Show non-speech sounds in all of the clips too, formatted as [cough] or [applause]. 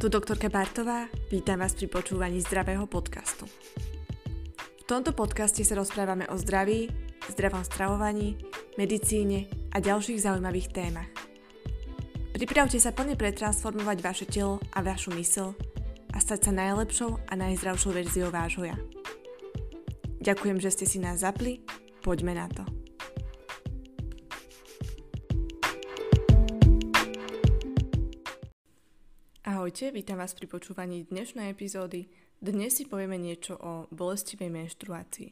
Tu doktorka Bartová, vítam vás pri počúvaní zdravého podcastu. V tomto podcaste sa rozprávame o zdraví, zdravom stravovaní, medicíne a ďalších zaujímavých témach. Pripravte sa plne pretransformovať vaše telo a vašu mysl a stať sa najlepšou a najzdravšou verziou vášho ja. Ďakujem, že ste si nás zapli, poďme na to. Ahojte, vítam vás pri počúvaní dnešnej epizódy. Dnes si povieme niečo o bolestivej menštruácii.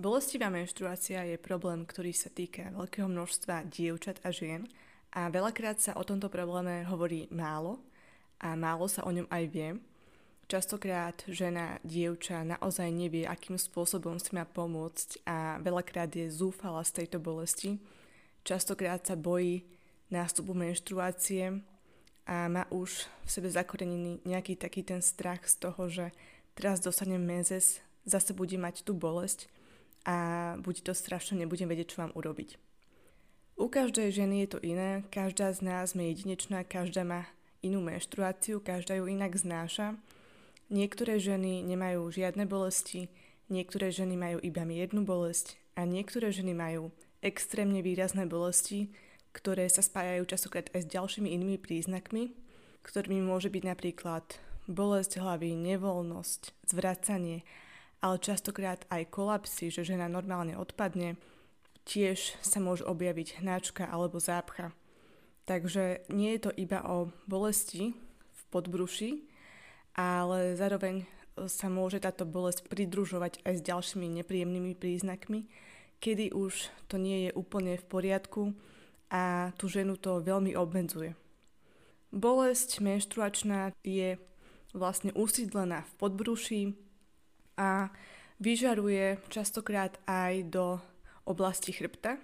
Bolestivá menštruácia je problém, ktorý sa týka veľkého množstva dievčat a žien a veľakrát sa o tomto probléme hovorí málo a málo sa o ňom aj vie. Častokrát žena, dievča naozaj nevie, akým spôsobom si má pomôcť a veľakrát je zúfala z tejto bolesti. Častokrát sa bojí nástupu menštruácie a má už v sebe zakorenený nejaký taký ten strach z toho, že teraz dostanem mezes, zase bude mať tú bolesť a bude to strašne, nebudem vedieť, čo mám urobiť. U každej ženy je to iné, každá z nás je jedinečná, každá má inú menštruáciu, každá ju inak znáša. Niektoré ženy nemajú žiadne bolesti, niektoré ženy majú iba jednu bolesť a niektoré ženy majú extrémne výrazné bolesti, ktoré sa spájajú častokrát aj s ďalšími inými príznakmi, ktorými môže byť napríklad bolesť hlavy, nevoľnosť, zvracanie, ale častokrát aj kolapsy, že žena normálne odpadne, tiež sa môže objaviť hnáčka alebo zápcha. Takže nie je to iba o bolesti v podbruši, ale zároveň sa môže táto bolesť pridružovať aj s ďalšími nepríjemnými príznakmi, kedy už to nie je úplne v poriadku a tú ženu to veľmi obmedzuje. Bolesť menštruačná je vlastne usídlená v podbruší a vyžaruje častokrát aj do oblasti chrbta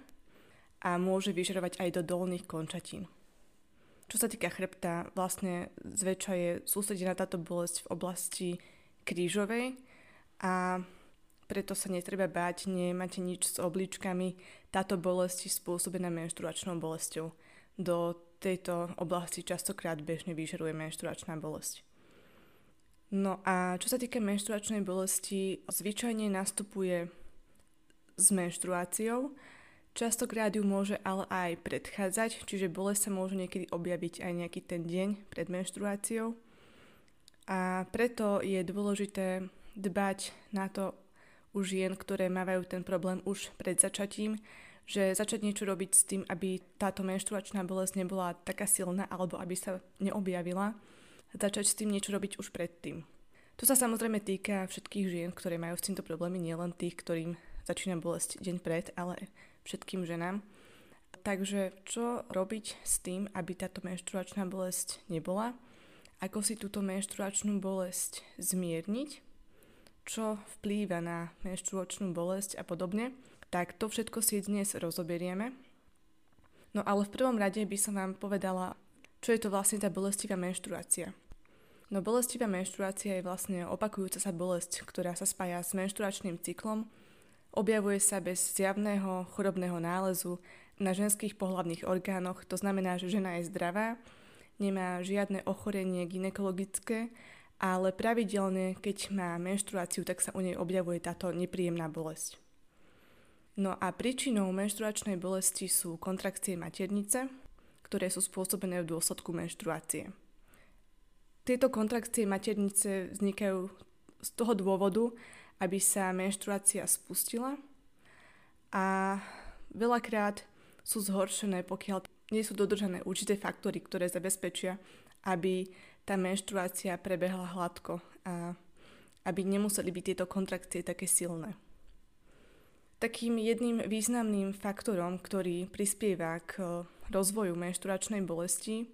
a môže vyžarovať aj do dolných končatín. Čo sa týka chrbta, vlastne zväčša je sústredená táto bolesť v oblasti krížovej a preto sa netreba báť, nemáte nič s obličkami. Táto bolesť je spôsobená menštruačnou bolesťou. Do tejto oblasti častokrát bežne vyžaruje menštruačná bolesť. No a čo sa týka menštruačnej bolesti, zvyčajne nastupuje s menštruáciou. Častokrát ju môže ale aj predchádzať, čiže bolesť sa môže niekedy objaviť aj nejaký ten deň pred menštruáciou. A preto je dôležité dbať na to, u žien, ktoré mávajú ten problém už pred začatím, že začať niečo robiť s tým, aby táto menštruačná bolesť nebola taká silná alebo aby sa neobjavila, začať s tým niečo robiť už predtým. To sa samozrejme týka všetkých žien, ktoré majú s týmto problémy, nielen tých, ktorým začína bolesť deň pred, ale všetkým ženám. Takže čo robiť s tým, aby táto menštruačná bolesť nebola? Ako si túto menštruačnú bolesť zmierniť? Čo vplýva na menštruačnú bolesť a podobne, tak to všetko si dnes rozoberieme. No ale v prvom rade by som vám povedala, čo je to vlastne tá bolestivá menštruácia. No bolestivá menštruácia je vlastne opakujúca sa bolesť, ktorá sa spája s menštruačným cyklom, objavuje sa bez zjavného chorobného nálezu na ženských pohlavných orgánoch, to znamená, že žena je zdravá, nemá žiadne ochorenie ginekologické ale pravidelne, keď má menštruáciu, tak sa u nej objavuje táto nepríjemná bolesť. No a príčinou menštruačnej bolesti sú kontrakcie maternice, ktoré sú spôsobené v dôsledku menštruácie. Tieto kontrakcie maternice vznikajú z toho dôvodu, aby sa menštruácia spustila a veľakrát sú zhoršené, pokiaľ nie sú dodržané určité faktory, ktoré zabezpečia, aby tá menštruácia prebehla hladko a aby nemuseli byť tieto kontrakcie také silné. Takým jedným významným faktorom, ktorý prispieva k rozvoju menštruačnej bolesti,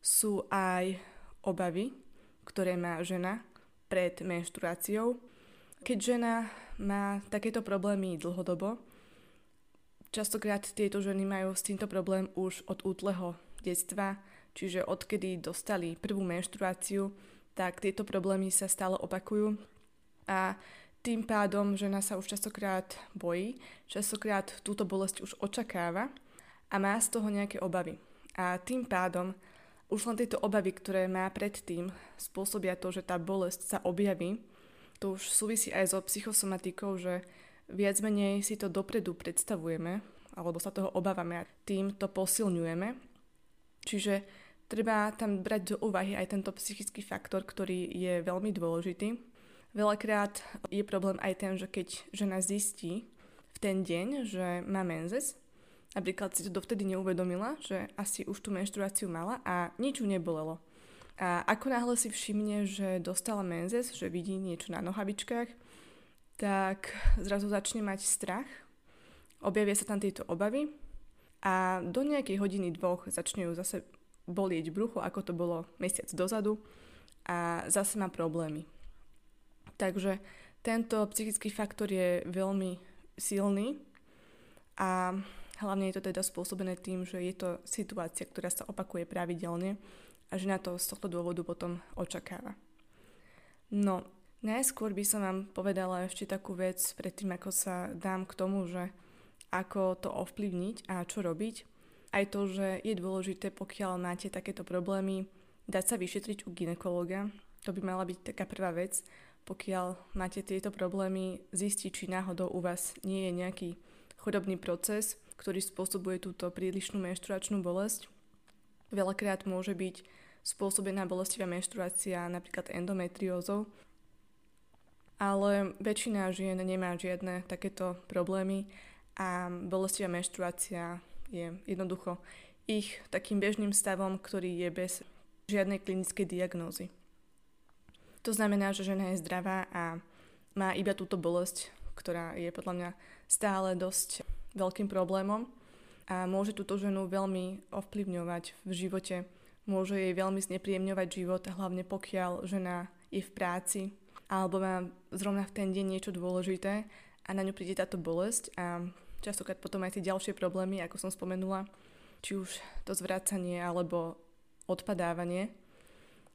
sú aj obavy, ktoré má žena pred menštruáciou. Keď žena má takéto problémy dlhodobo, častokrát tieto ženy majú s týmto problém už od útleho detstva, čiže odkedy dostali prvú menštruáciu, tak tieto problémy sa stále opakujú a tým pádom žena sa už častokrát bojí, častokrát túto bolesť už očakáva a má z toho nejaké obavy. A tým pádom už len tieto obavy, ktoré má predtým, spôsobia to, že tá bolesť sa objaví. To už súvisí aj so psychosomatikou, že viac menej si to dopredu predstavujeme, alebo sa toho obávame a tým to posilňujeme. Čiže treba tam brať do úvahy aj tento psychický faktor, ktorý je veľmi dôležitý. Veľakrát je problém aj ten, že keď žena zistí v ten deň, že má menzes, Napríklad si to dovtedy neuvedomila, že asi už tú menštruáciu mala a nič ju nebolelo. A ako náhle si všimne, že dostala menzes, že vidí niečo na nohavičkách, tak zrazu začne mať strach, objavia sa tam tieto obavy a do nejakej hodiny dvoch začne ju zase bolieť brucho, ako to bolo mesiac dozadu a zase má problémy. Takže tento psychický faktor je veľmi silný a Hlavne je to teda spôsobené tým, že je to situácia, ktorá sa opakuje pravidelne a že na to z tohto dôvodu potom očakáva. No, najskôr by som vám povedala ešte takú vec predtým, ako sa dám k tomu, že ako to ovplyvniť a čo robiť. Aj to, že je dôležité, pokiaľ máte takéto problémy, dať sa vyšetriť u ginekologa. To by mala byť taká prvá vec. Pokiaľ máte tieto problémy, zistiť, či náhodou u vás nie je nejaký chorobný proces, ktorý spôsobuje túto prílišnú menštruačnú bolesť. Veľakrát môže byť spôsobená bolestivá menštruácia napríklad endometriózou, ale väčšina žien nemá žiadne takéto problémy a bolestivá menštruácia je jednoducho ich takým bežným stavom, ktorý je bez žiadnej klinickej diagnózy. To znamená, že žena je zdravá a má iba túto bolesť, ktorá je podľa mňa stále dosť veľkým problémom a môže túto ženu veľmi ovplyvňovať v živote. Môže jej veľmi znepríjemňovať život, hlavne pokiaľ žena je v práci alebo má zrovna v ten deň niečo dôležité a na ňu príde táto bolesť a častokrát potom aj tie ďalšie problémy, ako som spomenula, či už to zvracanie alebo odpadávanie,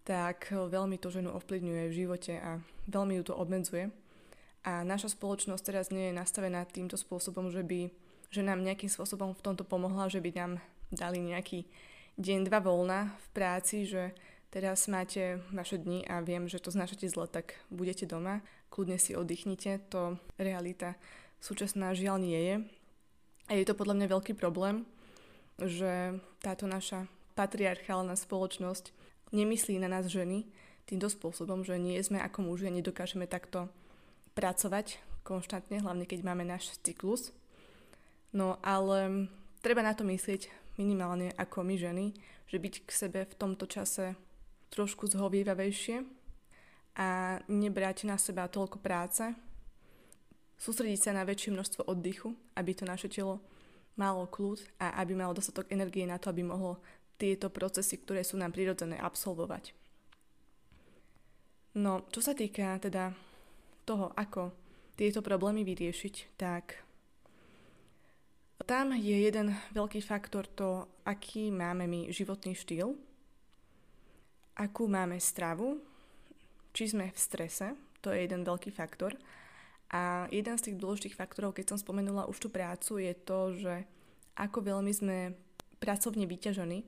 tak veľmi to ženu ovplyvňuje v živote a veľmi ju to obmedzuje. A naša spoločnosť teraz nie je nastavená týmto spôsobom, že by že nám nejakým spôsobom v tomto pomohla, že by nám dali nejaký deň, dva voľna v práci, že teraz máte vaše dni a viem, že to znášate zle, tak budete doma, kľudne si oddychnite, to realita súčasná žiaľ nie je. A je to podľa mňa veľký problém, že táto naša patriarchálna spoločnosť nemyslí na nás ženy týmto spôsobom, že nie sme ako muži a nedokážeme takto pracovať konštantne, hlavne keď máme náš cyklus. No ale treba na to myslieť minimálne ako my ženy, že byť k sebe v tomto čase trošku zhovievavejšie a nebrať na seba toľko práce, sústrediť sa na väčšie množstvo oddychu, aby to naše telo malo kľud a aby malo dostatok energie na to, aby mohlo tieto procesy, ktoré sú nám prirodzené, absolvovať. No, čo sa týka teda toho, ako tieto problémy vyriešiť, tak tam je jeden veľký faktor to, aký máme my životný štýl, akú máme stravu, či sme v strese, to je jeden veľký faktor. A jeden z tých dôležitých faktorov, keď som spomenula už tú prácu, je to, že ako veľmi sme pracovne vyťažení.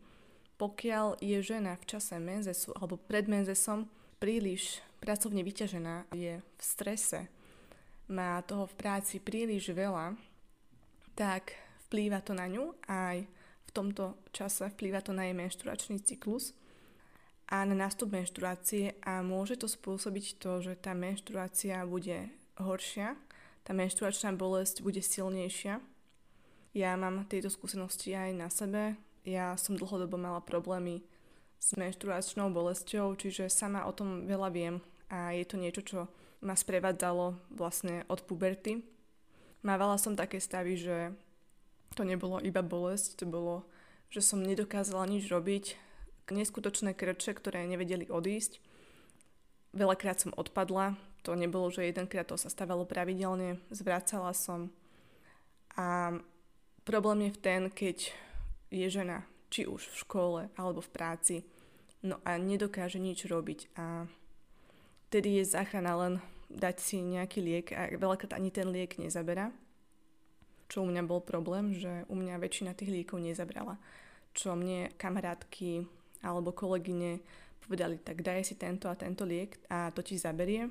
Pokiaľ je žena v čase menzesu alebo pred menzesom príliš pracovne vyťažená, je v strese, má toho v práci príliš veľa, tak vplýva to na ňu aj v tomto čase vplýva to na jej menštruačný cyklus a na nástup menštruácie a môže to spôsobiť to, že tá menštruácia bude horšia, tá menštruačná bolesť bude silnejšia. Ja mám tieto skúsenosti aj na sebe. Ja som dlhodobo mala problémy s menštruačnou bolesťou, čiže sama o tom veľa viem a je to niečo, čo ma sprevádzalo vlastne od puberty. Mávala som také stavy, že to nebolo iba bolesť, to bolo, že som nedokázala nič robiť, neskutočné krče, ktoré nevedeli odísť. Veľakrát som odpadla, to nebolo, že jedenkrát to sa stávalo pravidelne, zvracala som. A problém je v ten, keď je žena, či už v škole alebo v práci, no a nedokáže nič robiť a tedy je záchrana len dať si nejaký liek a veľakrát ani ten liek nezaberá čo u mňa bol problém, že u mňa väčšina tých liekov nezabrala. Čo mne kamarátky alebo kolegyne povedali, tak daj si tento a tento liek a to ti zaberie.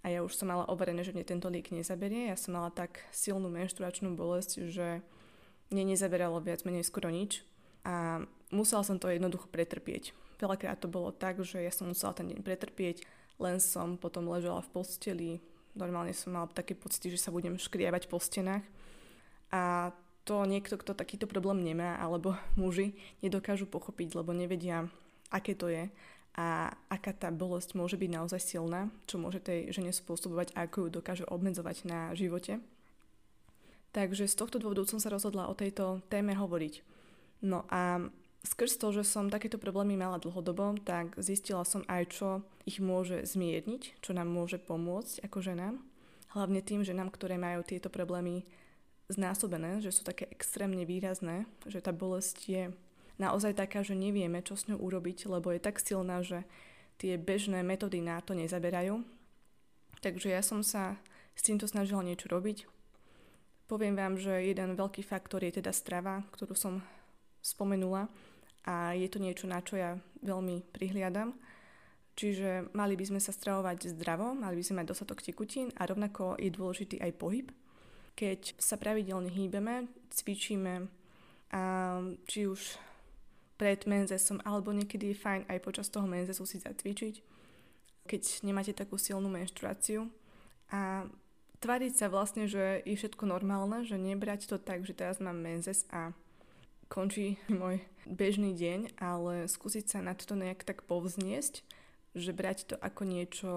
A ja už som mala overené, že mne tento liek nezaberie. Ja som mala tak silnú menštruačnú bolesť, že mne nezaberalo viac menej skoro nič. A musela som to jednoducho pretrpieť. Veľakrát to bolo tak, že ja som musela ten deň pretrpieť, len som potom ležela v posteli. Normálne som mala také pocity, že sa budem škriavať po stenách. A to niekto, kto takýto problém nemá, alebo [laughs] muži, nedokážu pochopiť, lebo nevedia, aké to je a aká tá bolesť môže byť naozaj silná, čo môže tej žene spôsobovať a ako ju dokáže obmedzovať na živote. Takže z tohto dôvodu som sa rozhodla o tejto téme hovoriť. No a skrz to, že som takéto problémy mala dlhodobo, tak zistila som aj, čo ich môže zmierniť, čo nám môže pomôcť ako ženám. Hlavne tým ženám, ktoré majú tieto problémy znásobené, že sú také extrémne výrazné, že tá bolesť je naozaj taká, že nevieme, čo s ňou urobiť, lebo je tak silná, že tie bežné metódy na to nezaberajú. Takže ja som sa s týmto snažila niečo robiť. Poviem vám, že jeden veľký faktor je teda strava, ktorú som spomenula a je to niečo, na čo ja veľmi prihliadam. Čiže mali by sme sa stravovať zdravo, mali by sme mať dostatok tekutín a rovnako je dôležitý aj pohyb. Keď sa pravidelne hýbeme, cvičíme, a či už pred menzesom, alebo niekedy je fajn aj počas toho menzesu si zacvičiť, keď nemáte takú silnú menštruáciu. A tvariť sa vlastne, že je všetko normálne, že nebrať to tak, že teraz mám menzes a končí môj bežný deň, ale skúsiť sa na to nejak tak povzniesť, že brať to ako niečo,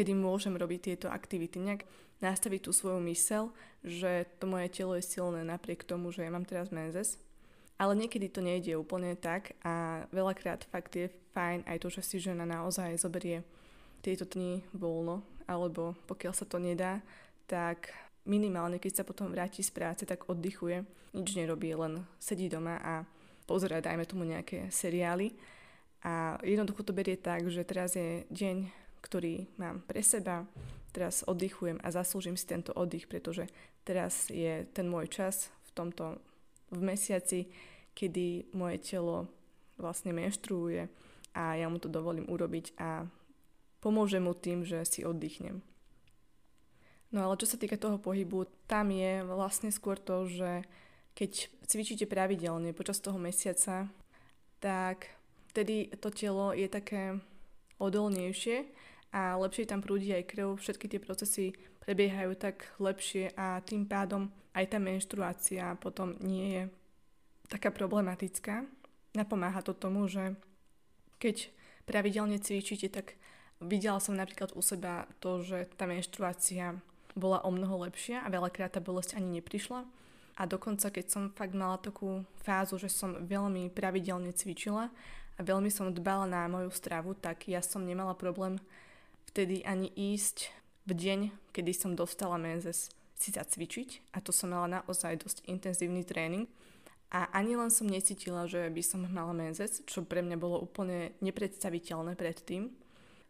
kedy môžem robiť tieto aktivity. Nejak nastaviť tú svoju mysel, že to moje telo je silné napriek tomu, že ja mám teraz menzes ale niekedy to nejde úplne tak a veľakrát fakt je fajn aj to, že si žena naozaj zoberie tieto dni voľno, alebo pokiaľ sa to nedá, tak minimálne, keď sa potom vráti z práce, tak oddychuje, nič nerobí, len sedí doma a pozerá, dajme tomu nejaké seriály. A jednoducho to berie tak, že teraz je deň, ktorý mám pre seba, teraz oddychujem a zaslúžim si tento oddych, pretože teraz je ten môj čas v tomto v mesiaci, kedy moje telo vlastne menštruuje a ja mu to dovolím urobiť a pomôže mu tým, že si oddychnem. No ale čo sa týka toho pohybu, tam je vlastne skôr to, že keď cvičíte pravidelne počas toho mesiaca, tak vtedy to telo je také odolnejšie a lepšie tam prúdi aj krv, všetky tie procesy prebiehajú tak lepšie a tým pádom aj tá menštruácia potom nie je taká problematická. Napomáha to tomu, že keď pravidelne cvičíte, tak videla som napríklad u seba to, že tá menštruácia bola o mnoho lepšia a veľakrát tá bolesť ani neprišla. A dokonca, keď som fakt mala takú fázu, že som veľmi pravidelne cvičila a veľmi som dbala na moju stravu, tak ja som nemala problém vtedy ani ísť v deň, kedy som dostala menzes, si zacvičiť a to som mala naozaj dosť intenzívny tréning. A ani len som necítila, že by som mala menzes, čo pre mňa bolo úplne nepredstaviteľné predtým.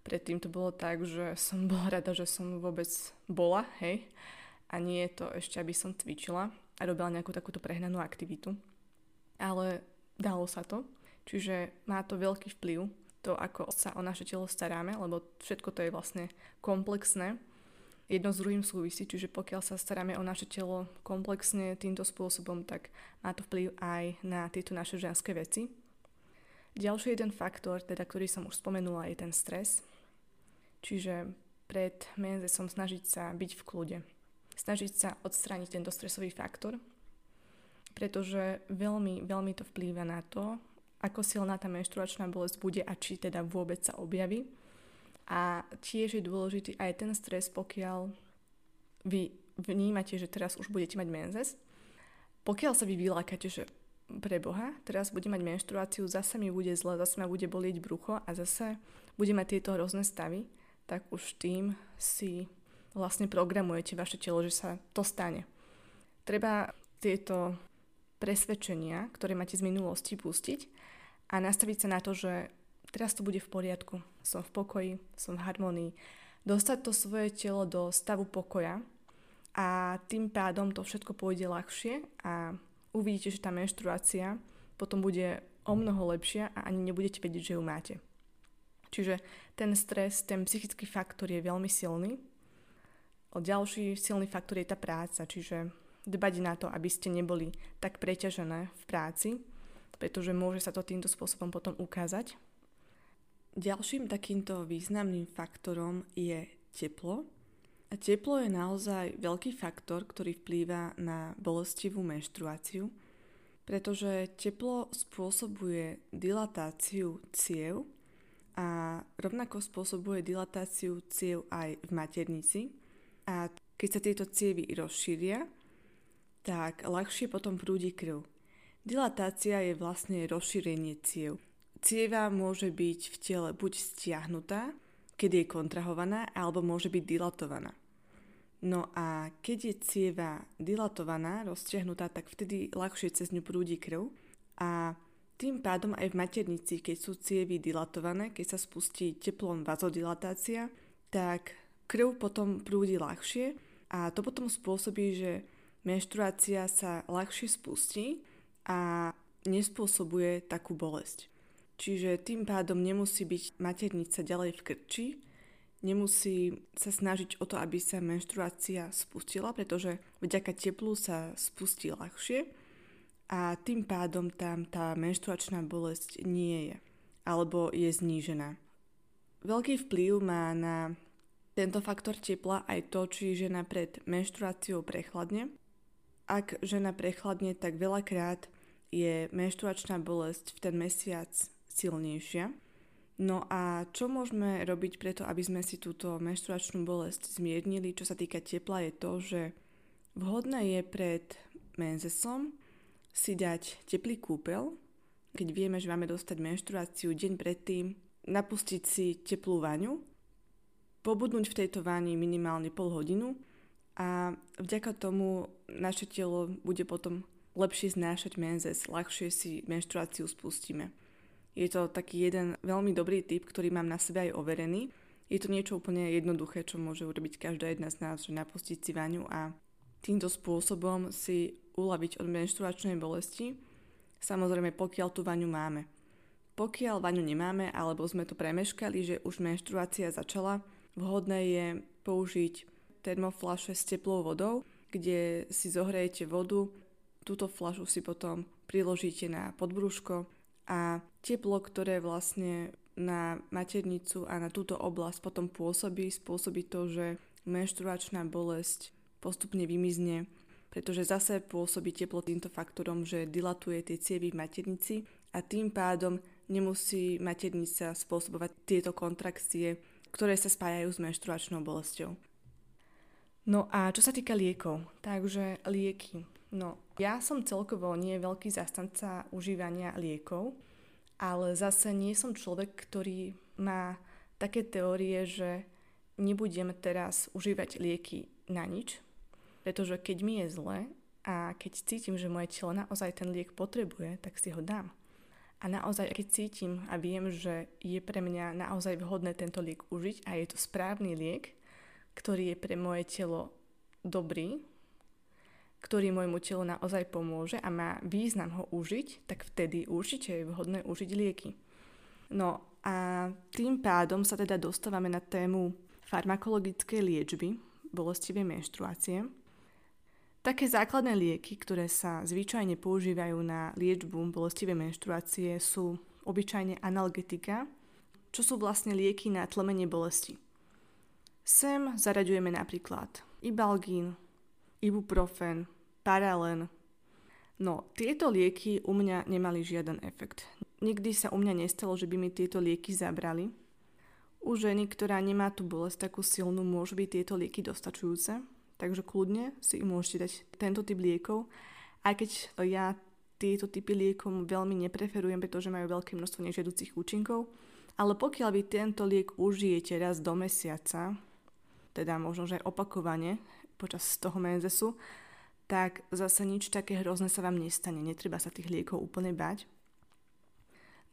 Predtým to bolo tak, že som bola rada, že som vôbec bola, hej. A nie je to ešte, aby som cvičila a robila nejakú takúto prehnanú aktivitu. Ale dalo sa to. Čiže má to veľký vplyv to, ako sa o naše telo staráme, lebo všetko to je vlastne komplexné. Jedno s druhým súvisí, čiže pokiaľ sa staráme o naše telo komplexne týmto spôsobom, tak má to vplyv aj na tieto naše ženské veci. Ďalší jeden faktor, teda, ktorý som už spomenula, je ten stres. Čiže pred menzesom snažiť sa byť v kľude. Snažiť sa odstrániť tento stresový faktor, pretože veľmi, veľmi to vplýva na to, ako silná tá menštruačná bolesť bude a či teda vôbec sa objaví. A tiež je dôležitý aj ten stres, pokiaľ vy vnímate, že teraz už budete mať menzes. Pokiaľ sa vy vylákate, že pre Boha, teraz budem mať menštruáciu, zase mi bude zle, zase ma bude bolieť brucho a zase bude mať tieto hrozné stavy, tak už tým si vlastne programujete vaše telo, že sa to stane. Treba tieto presvedčenia, ktoré máte z minulosti, pustiť a nastaviť sa na to, že teraz to bude v poriadku, som v pokoji, som v harmonii. Dostať to svoje telo do stavu pokoja a tým pádom to všetko pôjde ľahšie a uvidíte, že tá menštruácia potom bude o mnoho lepšia a ani nebudete vedieť, že ju máte. Čiže ten stres, ten psychický faktor je veľmi silný. O ďalší silný faktor je tá práca, čiže dbať na to, aby ste neboli tak preťažené v práci, pretože môže sa to týmto spôsobom potom ukázať. Ďalším takýmto významným faktorom je teplo. A teplo je naozaj veľký faktor, ktorý vplýva na bolestivú menštruáciu, pretože teplo spôsobuje dilatáciu ciev a rovnako spôsobuje dilatáciu ciev aj v maternici. A keď sa tieto cievy rozšíria, tak ľahšie potom prúdi krv. Dilatácia je vlastne rozšírenie ciev. Cieva môže byť v tele buď stiahnutá, keď je kontrahovaná, alebo môže byť dilatovaná. No a keď je cieva dilatovaná, rozťahnutá, tak vtedy ľahšie cez ňu prúdi krv a tým pádom aj v maternici, keď sú cievy dilatované, keď sa spustí teplom vazodilatácia, tak krv potom prúdi ľahšie a to potom spôsobí, že menštruácia sa ľahšie spustí a nespôsobuje takú bolesť. Čiže tým pádom nemusí byť maternica ďalej v krči, nemusí sa snažiť o to, aby sa menštruácia spustila, pretože vďaka teplu sa spustí ľahšie a tým pádom tam tá menštruačná bolesť nie je alebo je znížená. Veľký vplyv má na tento faktor tepla aj to, či žena pred menštruáciou prechladne. Ak žena prechladne, tak veľakrát je menštruačná bolesť v ten mesiac silnejšia. No a čo môžeme robiť preto, aby sme si túto menštruačnú bolesť zmiernili, čo sa týka tepla, je to, že vhodné je pred menzesom si dať teplý kúpel, keď vieme, že máme dostať menštruáciu deň predtým, napustiť si teplú vaňu, pobudnúť v tejto vani minimálne pol hodinu a vďaka tomu naše telo bude potom lepšie znášať menzes, ľahšie si menštruáciu spustíme. Je to taký jeden veľmi dobrý tip, ktorý mám na sebe aj overený. Je to niečo úplne jednoduché, čo môže urobiť každá jedna z nás, že napustiť si vaňu a týmto spôsobom si uľaviť od menštruačnej bolesti. Samozrejme, pokiaľ tú vaňu máme. Pokiaľ vaňu nemáme, alebo sme to premeškali, že už menštruácia začala, vhodné je použiť termoflaše s teplou vodou, kde si zohrejete vodu, túto flašu si potom priložíte na podbrúško a teplo, ktoré vlastne na maternicu a na túto oblasť potom pôsobí, spôsobí to, že menštruačná bolesť postupne vymizne, pretože zase pôsobí teplo týmto faktorom, že dilatuje tie cievy v maternici a tým pádom nemusí maternica spôsobovať tieto kontrakcie, ktoré sa spájajú s menštruačnou bolesťou. No a čo sa týka liekov, takže lieky. No, ja som celkovo nie veľký zastanca užívania liekov, ale zase nie som človek, ktorý má také teórie, že nebudem teraz užívať lieky na nič, pretože keď mi je zle a keď cítim, že moje telo naozaj ten liek potrebuje, tak si ho dám. A naozaj, keď cítim a viem, že je pre mňa naozaj vhodné tento liek užiť a je to správny liek, ktorý je pre moje telo dobrý, ktorý môjmu telu naozaj pomôže a má význam ho užiť, tak vtedy určite je vhodné užiť lieky. No a tým pádom sa teda dostávame na tému farmakologickej liečby bolestivej menštruácie. Také základné lieky, ktoré sa zvyčajne používajú na liečbu bolestivej menštruácie sú obyčajne analgetika, čo sú vlastne lieky na tlmenie bolesti. Sem zaraďujeme napríklad ibalgín, ibuprofen, paralen. No, tieto lieky u mňa nemali žiaden efekt. Nikdy sa u mňa nestalo, že by mi tieto lieky zabrali. U ženy, ktorá nemá tú bolesť takú silnú, môžu byť tieto lieky dostačujúce, takže kľudne si môžete dať tento typ liekov, aj keď ja tieto typy liekov veľmi nepreferujem, pretože majú veľké množstvo nežiaducich účinkov, ale pokiaľ vy tento liek užijete raz do mesiaca, teda možno, že opakovane, počas toho menzesu, tak zase nič také hrozné sa vám nestane. Netreba sa tých liekov úplne bať.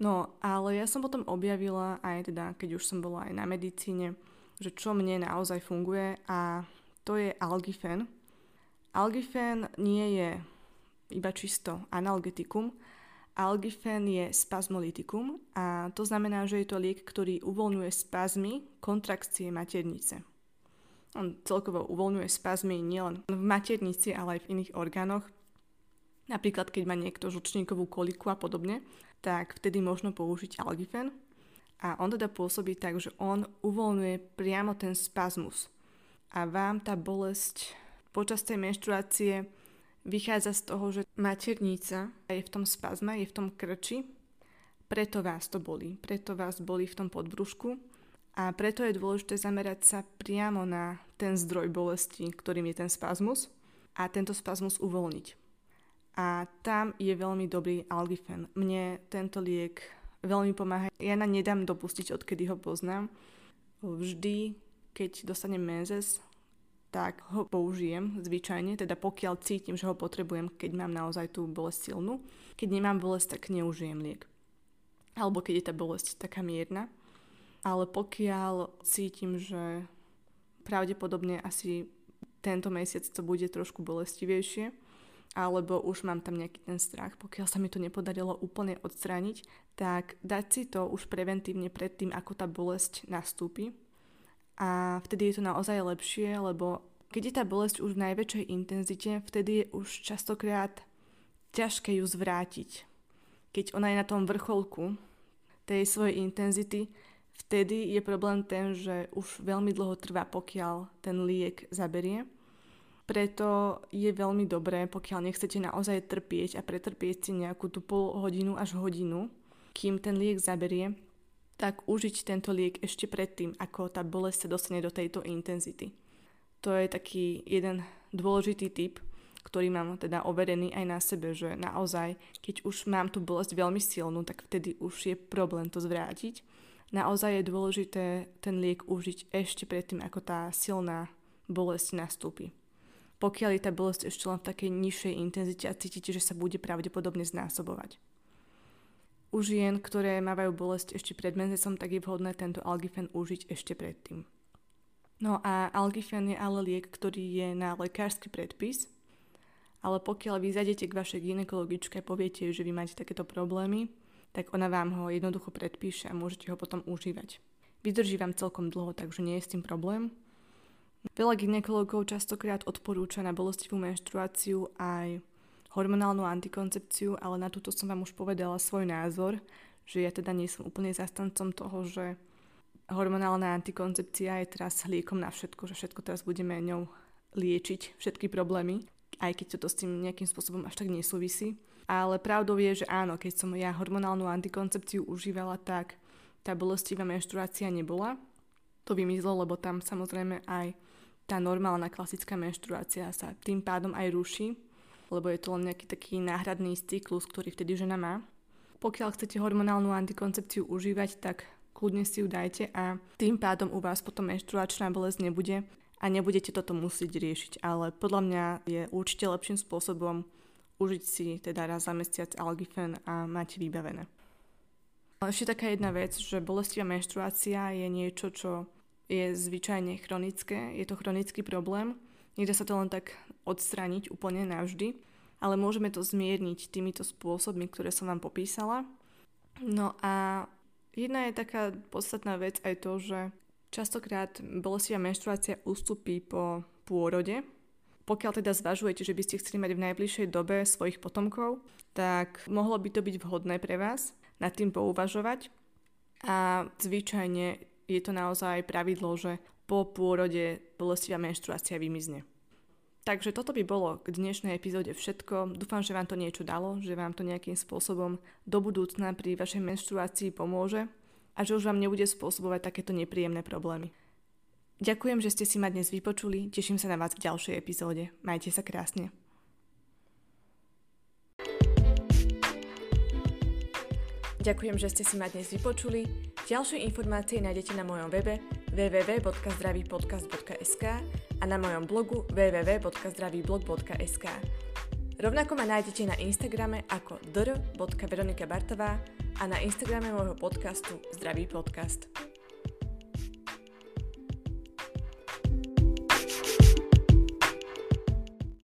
No, ale ja som potom objavila aj teda, keď už som bola aj na medicíne, že čo mne naozaj funguje a to je algifen. Algifen nie je iba čisto analgetikum, Algifen je spazmolitikum a to znamená, že je to liek, ktorý uvoľňuje spazmy, kontrakcie maternice. On celkovo uvoľňuje spazmy nielen v maternici, ale aj v iných orgánoch. Napríklad, keď má niekto žlčníkovú koliku a podobne, tak vtedy možno použiť algifen. A on teda pôsobí tak, že on uvoľňuje priamo ten spazmus. A vám tá bolesť počas tej menštruácie vychádza z toho, že maternica je v tom spazme, je v tom krči, preto vás to boli, preto vás boli v tom podbrušku a preto je dôležité zamerať sa priamo na ten zdroj bolesti, ktorým je ten spazmus a tento spazmus uvoľniť. A tam je veľmi dobrý algifen. Mne tento liek veľmi pomáha. Ja na nedám dopustiť, odkedy ho poznám. Vždy, keď dostanem menzes, tak ho použijem zvyčajne, teda pokiaľ cítim, že ho potrebujem, keď mám naozaj tú bolesť silnú. Keď nemám bolesť, tak neužijem liek. Alebo keď je tá bolesť taká mierna. Ale pokiaľ cítim, že pravdepodobne asi tento mesiac to bude trošku bolestivejšie, alebo už mám tam nejaký ten strach, pokiaľ sa mi to nepodarilo úplne odstrániť, tak dať si to už preventívne pred tým, ako tá bolesť nastúpi, a vtedy je to naozaj lepšie, lebo keď je tá bolesť už v najväčšej intenzite, vtedy je už častokrát ťažké ju zvrátiť. Keď ona je na tom vrcholku tej svojej intenzity, vtedy je problém ten, že už veľmi dlho trvá, pokiaľ ten liek zaberie. Preto je veľmi dobré, pokiaľ nechcete naozaj trpieť a pretrpieť si nejakú tú pol hodinu až hodinu, kým ten liek zaberie, tak užiť tento liek ešte predtým, ako tá bolesť sa dostane do tejto intenzity. To je taký jeden dôležitý tip, ktorý mám teda overený aj na sebe, že naozaj, keď už mám tú bolesť veľmi silnú, tak vtedy už je problém to zvrátiť. Naozaj je dôležité ten liek užiť ešte predtým, ako tá silná bolesť nastúpi. Pokiaľ je tá bolesť ešte len v takej nižšej intenzite a cítite, že sa bude pravdepodobne znásobovať. U žien, ktoré mávajú bolesť ešte pred menzesom, tak je vhodné tento algifen užiť ešte predtým. No a algifen je ale liek, ktorý je na lekársky predpis, ale pokiaľ vy zajdete k vašej ginekologičke a poviete, že vy máte takéto problémy, tak ona vám ho jednoducho predpíše a môžete ho potom užívať. Vydrží vám celkom dlho, takže nie je s tým problém. Veľa ginekologov častokrát odporúča na bolestivú menštruáciu aj hormonálnu antikoncepciu, ale na túto som vám už povedala svoj názor, že ja teda nie som úplne zastancom toho, že hormonálna antikoncepcia je teraz liekom na všetko, že všetko teraz budeme ňou liečiť, všetky problémy, aj keď to s tým nejakým spôsobom až tak nesúvisí. Ale pravdou je, že áno, keď som ja hormonálnu antikoncepciu užívala, tak tá bolestivá menštruácia nebola. To vymizlo, lebo tam samozrejme aj tá normálna klasická menštruácia sa tým pádom aj ruší lebo je to len nejaký taký náhradný cyklus, ktorý vtedy žena má. Pokiaľ chcete hormonálnu antikoncepciu užívať, tak kľudne si ju dajte a tým pádom u vás potom menštruačná bolesť nebude a nebudete toto musieť riešiť. Ale podľa mňa je určite lepším spôsobom užiť si teda raz za mesiac algifen a máte vybavené. Ešte taká jedna vec, že bolestivá menštruácia je niečo, čo je zvyčajne chronické, je to chronický problém Nedá sa to len tak odstrániť úplne navždy, ale môžeme to zmierniť týmito spôsobmi, ktoré som vám popísala. No a jedna je taká podstatná vec aj to, že častokrát bolestivá menštruácia ustupí po pôrode. Pokiaľ teda zvažujete, že by ste chceli mať v najbližšej dobe svojich potomkov, tak mohlo by to byť vhodné pre vás nad tým pouvažovať. A zvyčajne je to naozaj pravidlo, že po pôrode bolestivá menštruácia vymizne. Takže toto by bolo k dnešnej epizóde všetko. Dúfam, že vám to niečo dalo, že vám to nejakým spôsobom do budúcna pri vašej menštruácii pomôže a že už vám nebude spôsobovať takéto nepríjemné problémy. Ďakujem, že ste si ma dnes vypočuli, teším sa na vás v ďalšej epizóde. Majte sa krásne. Ďakujem, že ste si ma dnes vypočuli. Ďalšie informácie nájdete na mojom webe www.zdravýpodcast.sk a na mojom blogu www.zdravýblog.sk. Rovnako ma nájdete na Instagrame ako dr.veronikabartová a na Instagrame môjho podcastu Zdravý podcast.